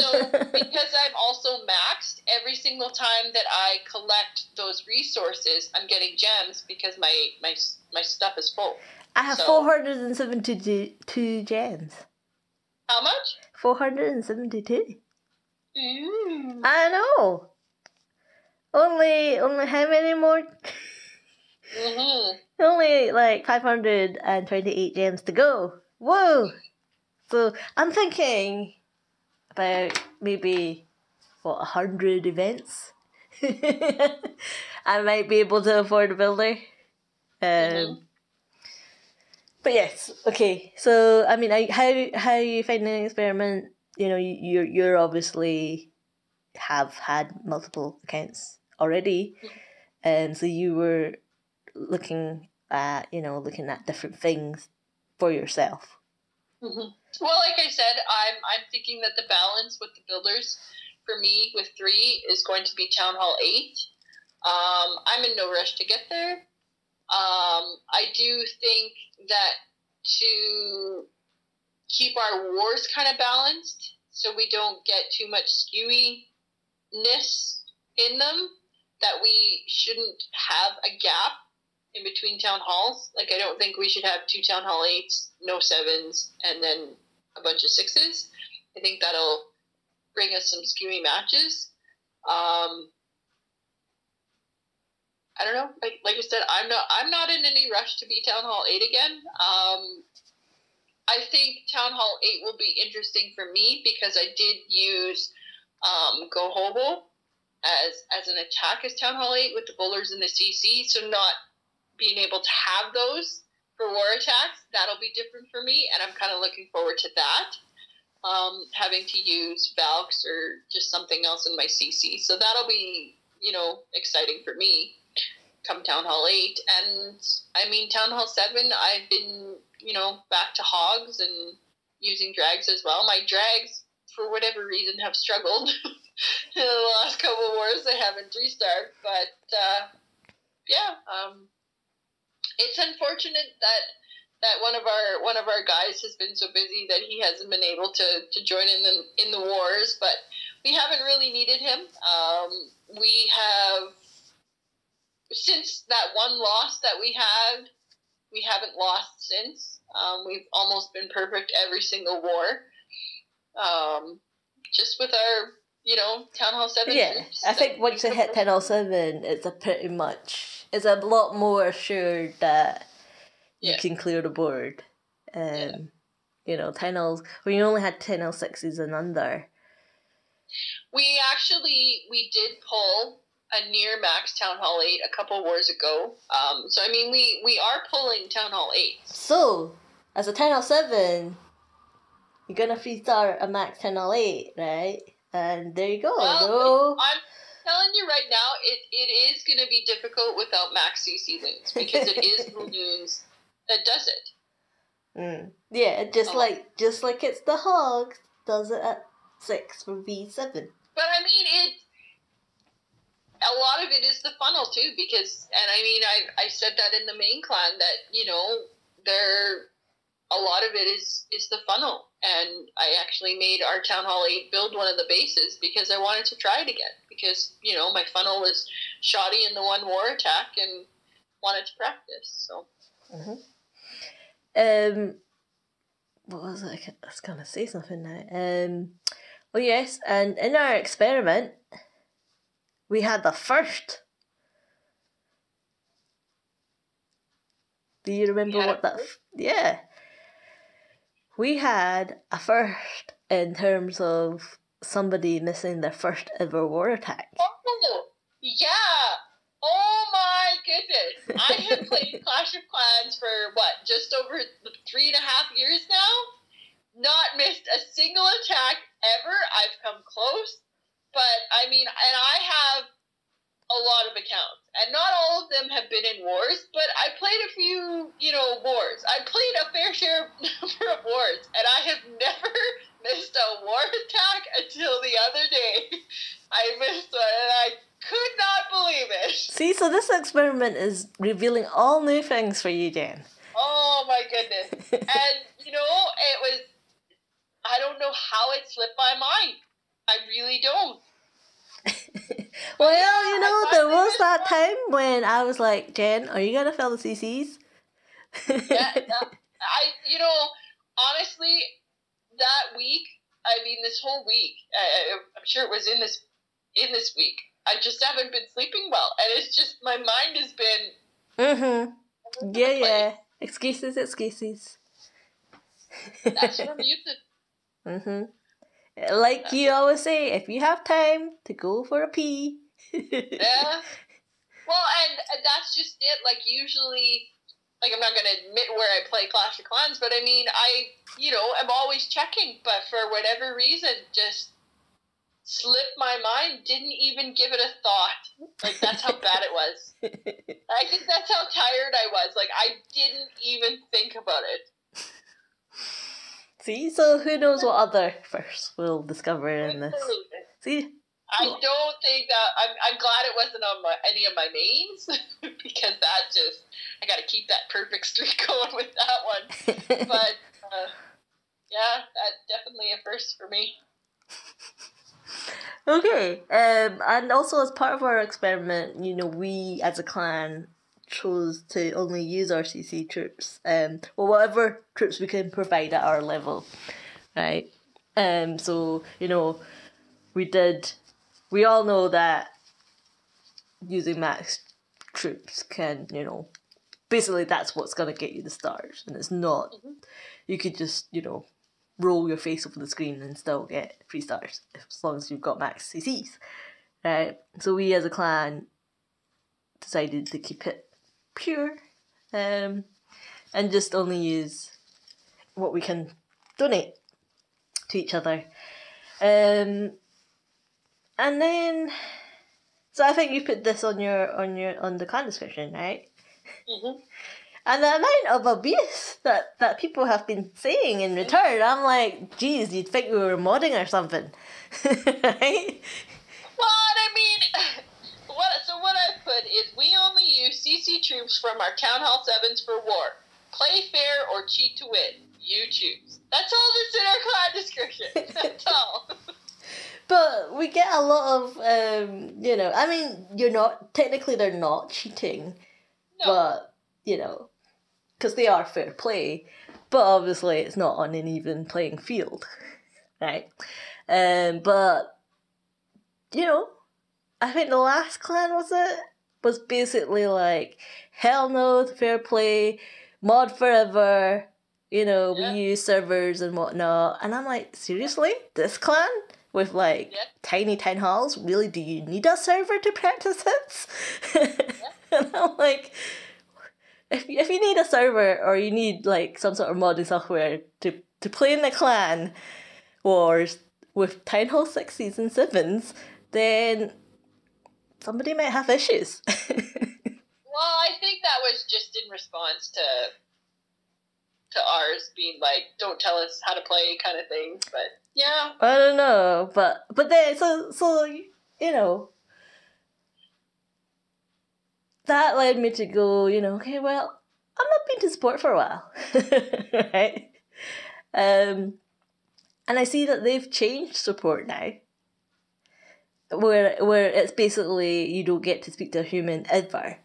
so because I'm also maxed, every single time that I collect those resources, I'm getting gems because my my my stuff is full. I have so, 472 gems. How much? 472. Ooh. I know. Only, only how many more? Mm-hmm. Only like 528 gems to go. Whoa! So I'm thinking about maybe what a hundred events. I might be able to afford a builder. Um, Mhm. But yes, okay. So I mean, I, how how you find an experiment? You know, you you're, you're obviously have had multiple accounts already, and so you were looking at you know looking at different things for yourself. Mhm. Well, like I said, I'm I'm thinking that the balance with the builders for me with three is going to be Town Hall eight. Um, I'm in no rush to get there. Um, I do think that to keep our wars kind of balanced, so we don't get too much skewiness in them, that we shouldn't have a gap in between town halls. Like I don't think we should have two town hall eights, no sevens, and then a bunch of sixes. I think that'll bring us some skewy matches. Um, I don't know. Like, like I said, I'm not. I'm not in any rush to be town hall eight again. Um, I think town hall eight will be interesting for me because I did use um, Go Hobo as as an attack as town hall eight with the bowlers and the CC. So not being able to have those for war attacks, that'll be different for me, and I'm kind of looking forward to that. Um, having to use Valks or just something else in my CC, so that'll be you know exciting for me. Come Town Hall eight, and I mean Town Hall seven. I've been you know back to hogs and using drags as well. My drags, for whatever reason, have struggled in the last couple wars. They haven't three starred, but uh, yeah, um, it's unfortunate that that one of our one of our guys has been so busy that he hasn't been able to, to join in the in the wars. But we haven't really needed him. Um, we have since that one loss that we had, we haven't lost since. Um, we've almost been perfect every single war. Um, just with our you know town hall seven. Yeah, I think once you hit town hall seven, it's a pretty much it's a lot more assured that you can clear the board. Um, you know, ten L's when you only had ten L sixes and under. We actually we did pull a near max town hall eight a couple wars ago. Um, so I mean we we are pulling town hall eight. So, as a ten L seven, you're gonna free start a max ten L eight, right? And there you go. Well, no, I'm telling you right now, it, it is going to be difficult without max CC loons because it is the loons that does it. Mm. Yeah, just Oh. like just like it's the hog does it at six for V seven. But I mean it. A lot of it is the funnel too, because and I mean I I said that in the main clan that you know there a lot of it is is the funnel, and I actually made our town hall eight build one of the bases because I wanted to try it again because you know my funnel was shoddy in the one war attack and wanted to practice. So Um, what was it? I was gonna say something now. Um, oh yes, and in our experiment, we had the first. Do you remember what that? first? Yeah, we had a first in terms of somebody missing their first ever war attack. Oh, yeah. Oh my goodness. I have played Clash of Clans for what, just over three and a half years now? Not missed a single attack ever. I've come close. But I mean, and I have a lot of accounts. And not all of them have been in wars, but I played a few, you know, wars. I played a fair share number of wars, and I have never missed a war attack until the other day. I missed one, and I could not believe it. See, so this experiment is revealing all new things for you, Jen. Oh my goodness. And, you know, it was, I don't know how it slipped my mind. I really don't. Well, yeah, you know, there was that time when I was like, Jen, are you gonna fill the CCs? Yeah, yeah. I, you know, honestly, that week, I mean, this whole week, I, I'm sure it was in this, in this week, I just haven't been sleeping well. And it's just, my mind has been, mm-hmm. Yeah, yeah. Excuses, excuses. That's from music. mm-hmm. Like you always say, if you have time to go for a pee. yeah. Well, and, and that's just it. Like usually, like I'm not gonna admit where I play Clash of Clans, but I mean, I you know I'm always checking, but for whatever reason, just slipped my mind. Didn't even give it a thought. Like that's how bad it was. I think that's how tired I was. Like I didn't even think about it. See, so who knows what other first we'll discover in this. See, I don't think that I'm. I'm glad it wasn't on my, any of my mains because that just I got to keep that perfect streak going with that one. but uh, yeah, that definitely a first for me. Okay, um, and also as part of our experiment, you know, we as a clan chose to only use RCC troops, um, or whatever troops we can provide at our level, right? Um, so you know, we did. We all know that using max troops can, you know, basically that's what's gonna get you the stars, and it's not. Mm-hmm. You could just, you know, roll your face over the screen and still get three stars as long as you've got max CCs. Right? So we as a clan decided to keep it pure um, and just only use what we can donate to each other. Um, and then so I think you put this on your on your on the clan description, right? Mm-hmm. And the amount of abuse that, that people have been saying in return, I'm like, geez, you'd think we were modding or something. right? Well, I mean, what, so what I put is we only use CC troops from our Town Hall 7s for war. Play fair or cheat to win. You choose. That's all that's in our clan description. That's all. but we get a lot of, um, you know, I mean, you're not, technically they're not cheating, no. but, you know, because they are fair play, but obviously it's not on an even playing field, right? Um, but you know, I think the last clan was it was basically like hell no fair play, mod forever. You know, yeah. we use servers and whatnot, and I'm like, seriously, this clan with like yeah. tiny town halls, really? Do you need a server to practice it? Yeah. and I'm like, if if you need a server or you need like some sort of modding software to to play in the clan wars with Town Hall sixes and sevens, then somebody might have issues. well, I think that was just in response to to ours being like, "Don't tell us how to play" kind of thing. But yeah, I don't know, but but then so so you know that led me to go, you know, okay, well, I'm not been to sport for a while, right? Um, and I see that they've changed support now, where where it's basically you don't get to speak to a human ever,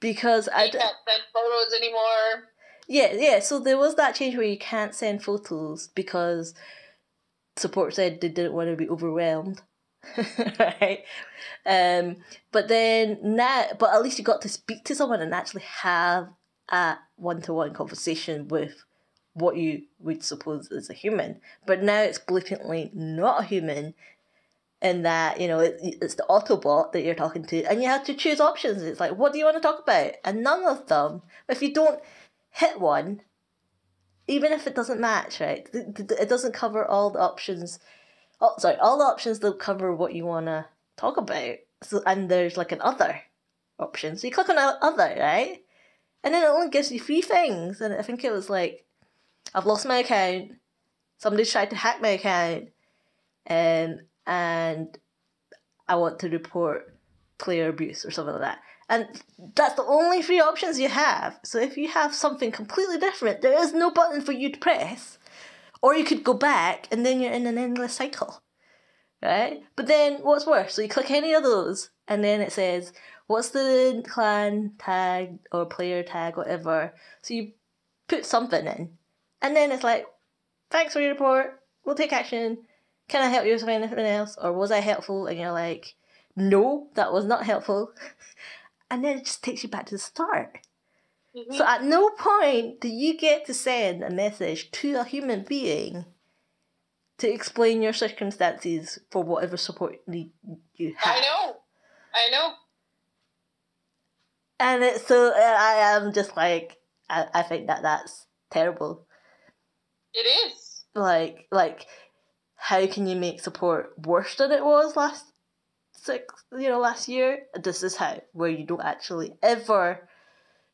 because you I can't send photos anymore. Yeah, yeah. So there was that change where you can't send photos because support said they didn't want to be overwhelmed. right? Um, but then now, but at least you got to speak to someone and actually have a one to one conversation with what you would suppose is a human. But now it's blatantly not a human, in that you know it, it's the Autobot that you're talking to, and you have to choose options. It's like, what do you want to talk about? And none of them, if you don't hit one, even if it doesn't match, right? It doesn't cover all the options oh sorry, all the options don't cover what you wanna talk about. So and there's like an other option. So you click on other, right? And then it only gives you three things. And I think it was like I've lost my account, somebody's tried to hack my account, um, and I want to report player abuse or something like that. And that's the only three options you have. So if you have something completely different, there is no button for you to press or you could go back and then you're in an endless cycle. Right? But then what's worse? So you click any of those and then it says, what's the clan tag or player tag, whatever. So you put something in. And then it's like, thanks for your report. We'll take action. Can I help you with anything else? Or was I helpful? And you're like, no, that was not helpful. and then it just takes you back to the start. Mhm. So at no point do you get to send a message to a human being to explain your circumstances for whatever support need you have. I know. I know. And it's so I am just like I, I think that that's terrible. It is. Like like how can you make support worse than it was last six you know last year? This is how where you don't actually ever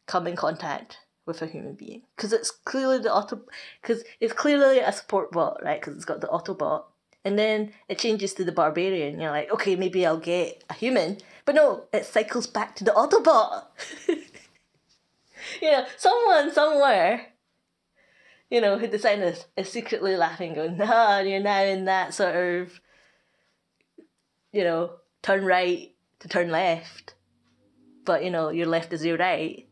come in contact with a human being. Because it's clearly the auto because it's clearly a support bot right? Because it's got the autobot. And then it changes to the barbarian. You're like okay maybe i'll get a human. But no it cycles back to the autobot. You know someone somewhere you know who decided is, is secretly laughing going nah you're now in that sort of you know turn right to turn left but you know your left is your right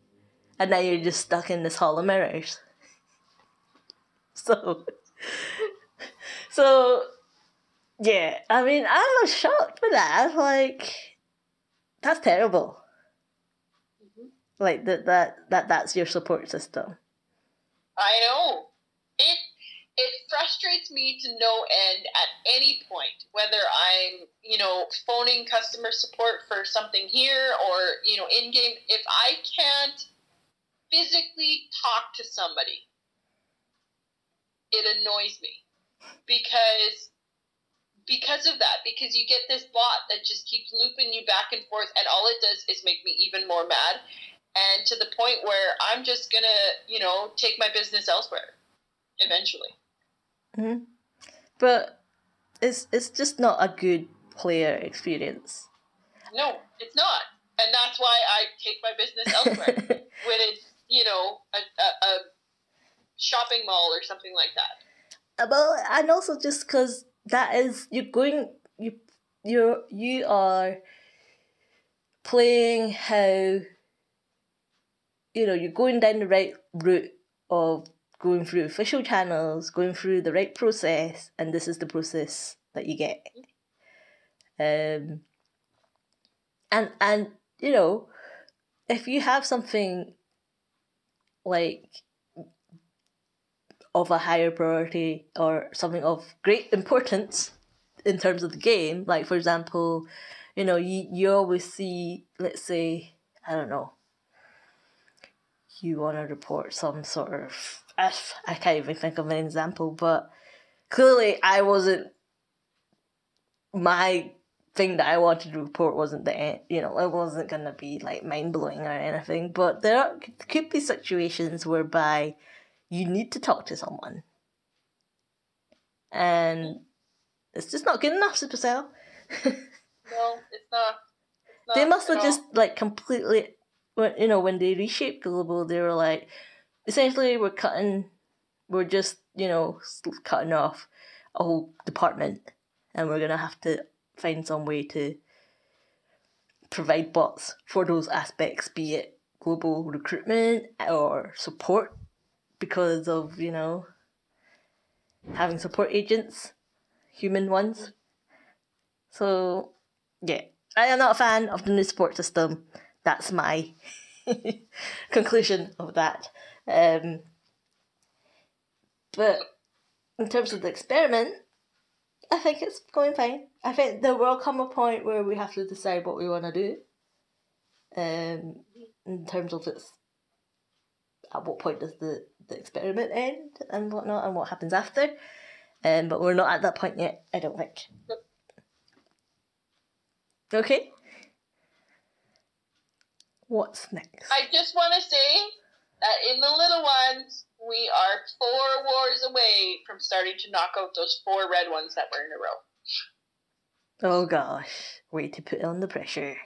and now you're just stuck in this hall of mirrors. So, so yeah, I mean, I was shocked by that. Like, that's terrible. Mhm. Like that, that, that, that's your support system. I know. It it frustrates me to no end at any point whether I'm, you know, phoning customer support for something here or, you know, in game if I can't physically talk to somebody it annoys me because because of that because you get this bot that just keeps looping you back and forth and all it does is make me even more mad and to the point where I'm just gonna, you know, take my business elsewhere eventually. hmm But it's it's just not a good player experience. No, it's not, and that's why I take my business elsewhere when it's, you know, a, a, a shopping mall or something like that. well, and also just because that is you're going you you're you are playing how you know you're going down the right route of going through official channels, going through the right process, and this is the process that you get. Um, and and you know, if you have something like of a higher priority or something of great importance in terms of the game, like for example, you know, you, you always see, let's say, I don't know, you want to report some sort of, I I can't even think of an example, but clearly I wasn't, my thing that I wanted to report wasn't the end, you know, it wasn't going to be like mind blowing or anything, but there are, could be situations whereby you need to talk to someone. And it's just not good enough, Supercell. No, it's not. It's not they must have all. just like completely, when you know, when they reshaped Global, they were like, essentially, we're cutting, we're just you know cutting off a whole department, and we're gonna have to find some way to provide bots for those aspects, be it global recruitment or support, because of you know having support agents, human ones. So yeah, I am not a fan of the new support system. That's my conclusion of that. Um, but in terms of the experiment, I think it's going fine. I think there will come a point where we have to decide what we want to do. Um, in terms of its, at what point does the, the experiment end and whatnot, and what happens after. Um, but we're not at that point yet. I don't think. Okay. What's next? I just want to say that in the little ones, we are four wars away from starting to knock out those four red ones that were in a row. Oh gosh, way to put on the pressure.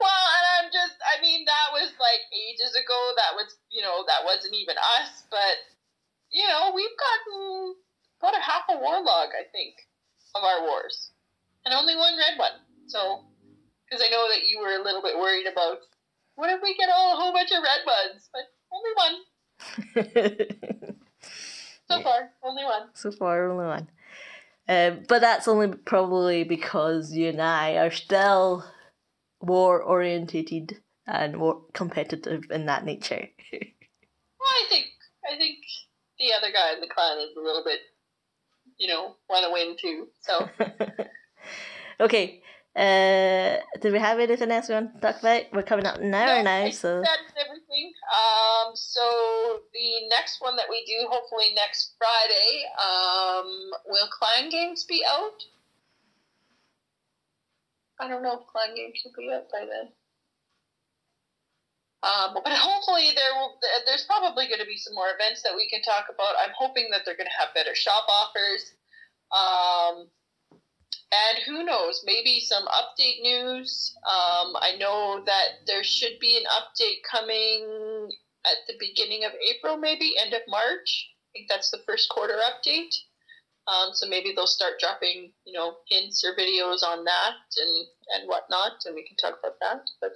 Well, and I'm just, I mean, that was like ages ago. That was, you know, that wasn't even us. But, you know, we've gotten about a half a war log, I think, of our wars. And only one red one. So, because I know that you were a little bit worried about, what if we get all a whole bunch of red ones? But only one. So Yeah. far, only one. so far, only one. Um, but that's only probably because you and I are still war orientated and more competitive in that nature. well, I think I think the other guy in the clan is a little bit, you know, want to win too. So. okay. Uh, do we have anything else we want to talk about? We're coming up an hour no, now, I so that's everything. Um, so the next one that we do, hopefully next Friday, um, will Clan Games be out? I don't know if Clan Games will be out by then. Um, but hopefully there will. There's probably going to be some more events that we can talk about. I'm hoping that they're going to have better shop offers. Um, and who knows, maybe some update news. Um, I know that there should be an update coming at the beginning of April, maybe end of March. I think that's the first quarter update. Um, so maybe they'll start dropping, you know, hints or videos on that and and whatnot, and we can talk about that. But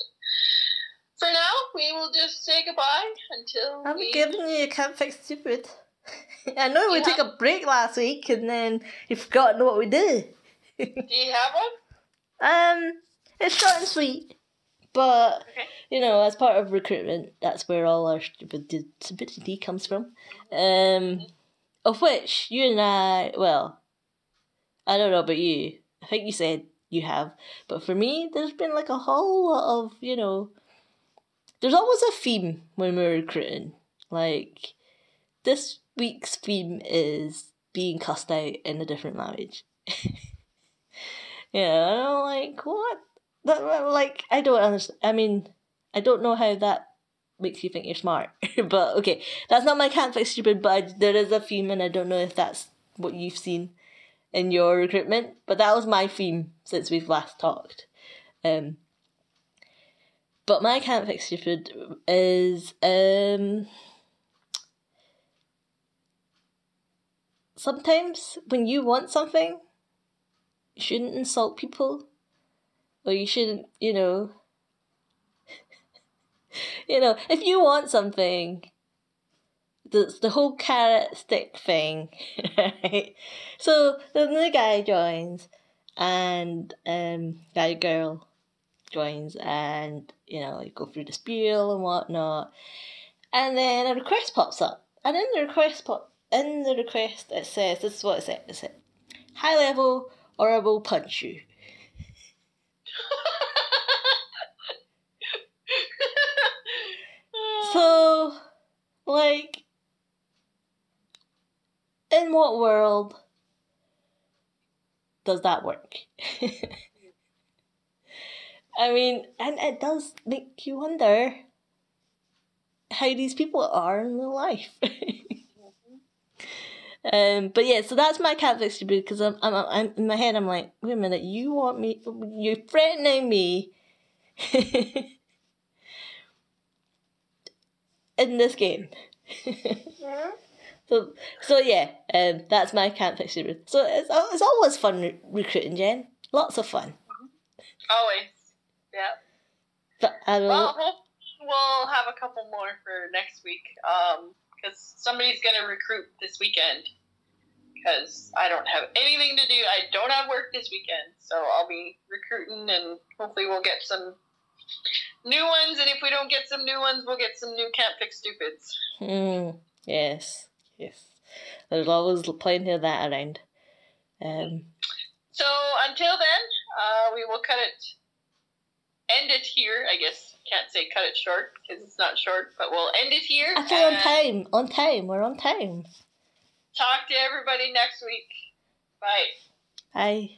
for now, we will just say goodbye until I'm we... giving you a can't fix stupid. I know we took a break last week and then you've forgotten what we did. Do you have one? Um, it's short and sweet, but okay. you know, as part of recruitment, that's where all our stupidity comes from. Um, of which you and I, well, I don't know about you. I think you said you have, but for me, there's been like a whole lot of you know. There's always a theme when we're recruiting. Like this week's theme is being cussed out in a different language. Yeah, I'm like, what? That, like, I don't understand. I mean, I don't know how that makes you think you're smart. but okay, that's not my can't fix stupid, but I, there is a theme, and I don't know if that's what you've seen in your recruitment. But that was my theme since we've last talked. Um, but my can't fix stupid is um, sometimes when you want something you shouldn't insult people. Or you shouldn't you know. You know if you want something the, the whole carrot stick thing right? So then the guy joins and um guy girl joins and you know you go through the spiel and whatnot. And then a request pops up. And in the request pop in the request it says this is what it said it says high level or I will punch you. so, like, in what world does that work? I mean, and it does make you wonder how these people are in real life. Um, but yeah, so that's my cat fix because I'm, I'm, I'm in my head. I'm like, wait a minute, you want me? You're threatening me in this game. yeah. So, so yeah, um, that's my cat fix So it's it's always fun re- recruiting, Jen. Lots of fun. Always, yeah. But I don't well, we'll have a couple more for next week. Um, because somebody's gonna recruit this weekend. Because I don't have anything to do. I don't have work this weekend, so I'll be recruiting, and hopefully we'll get some new ones. And if we don't get some new ones, we'll get some new Can't Fix Stupids. Mm, yes, yes. There's always plenty of that around. Um, so until then, uh, we will cut it, end it here, I guess can't say cut it short because it's not short, but we'll end it here. Actually, on time. On time. We're on time. Talk to everybody next week. Bye. Bye.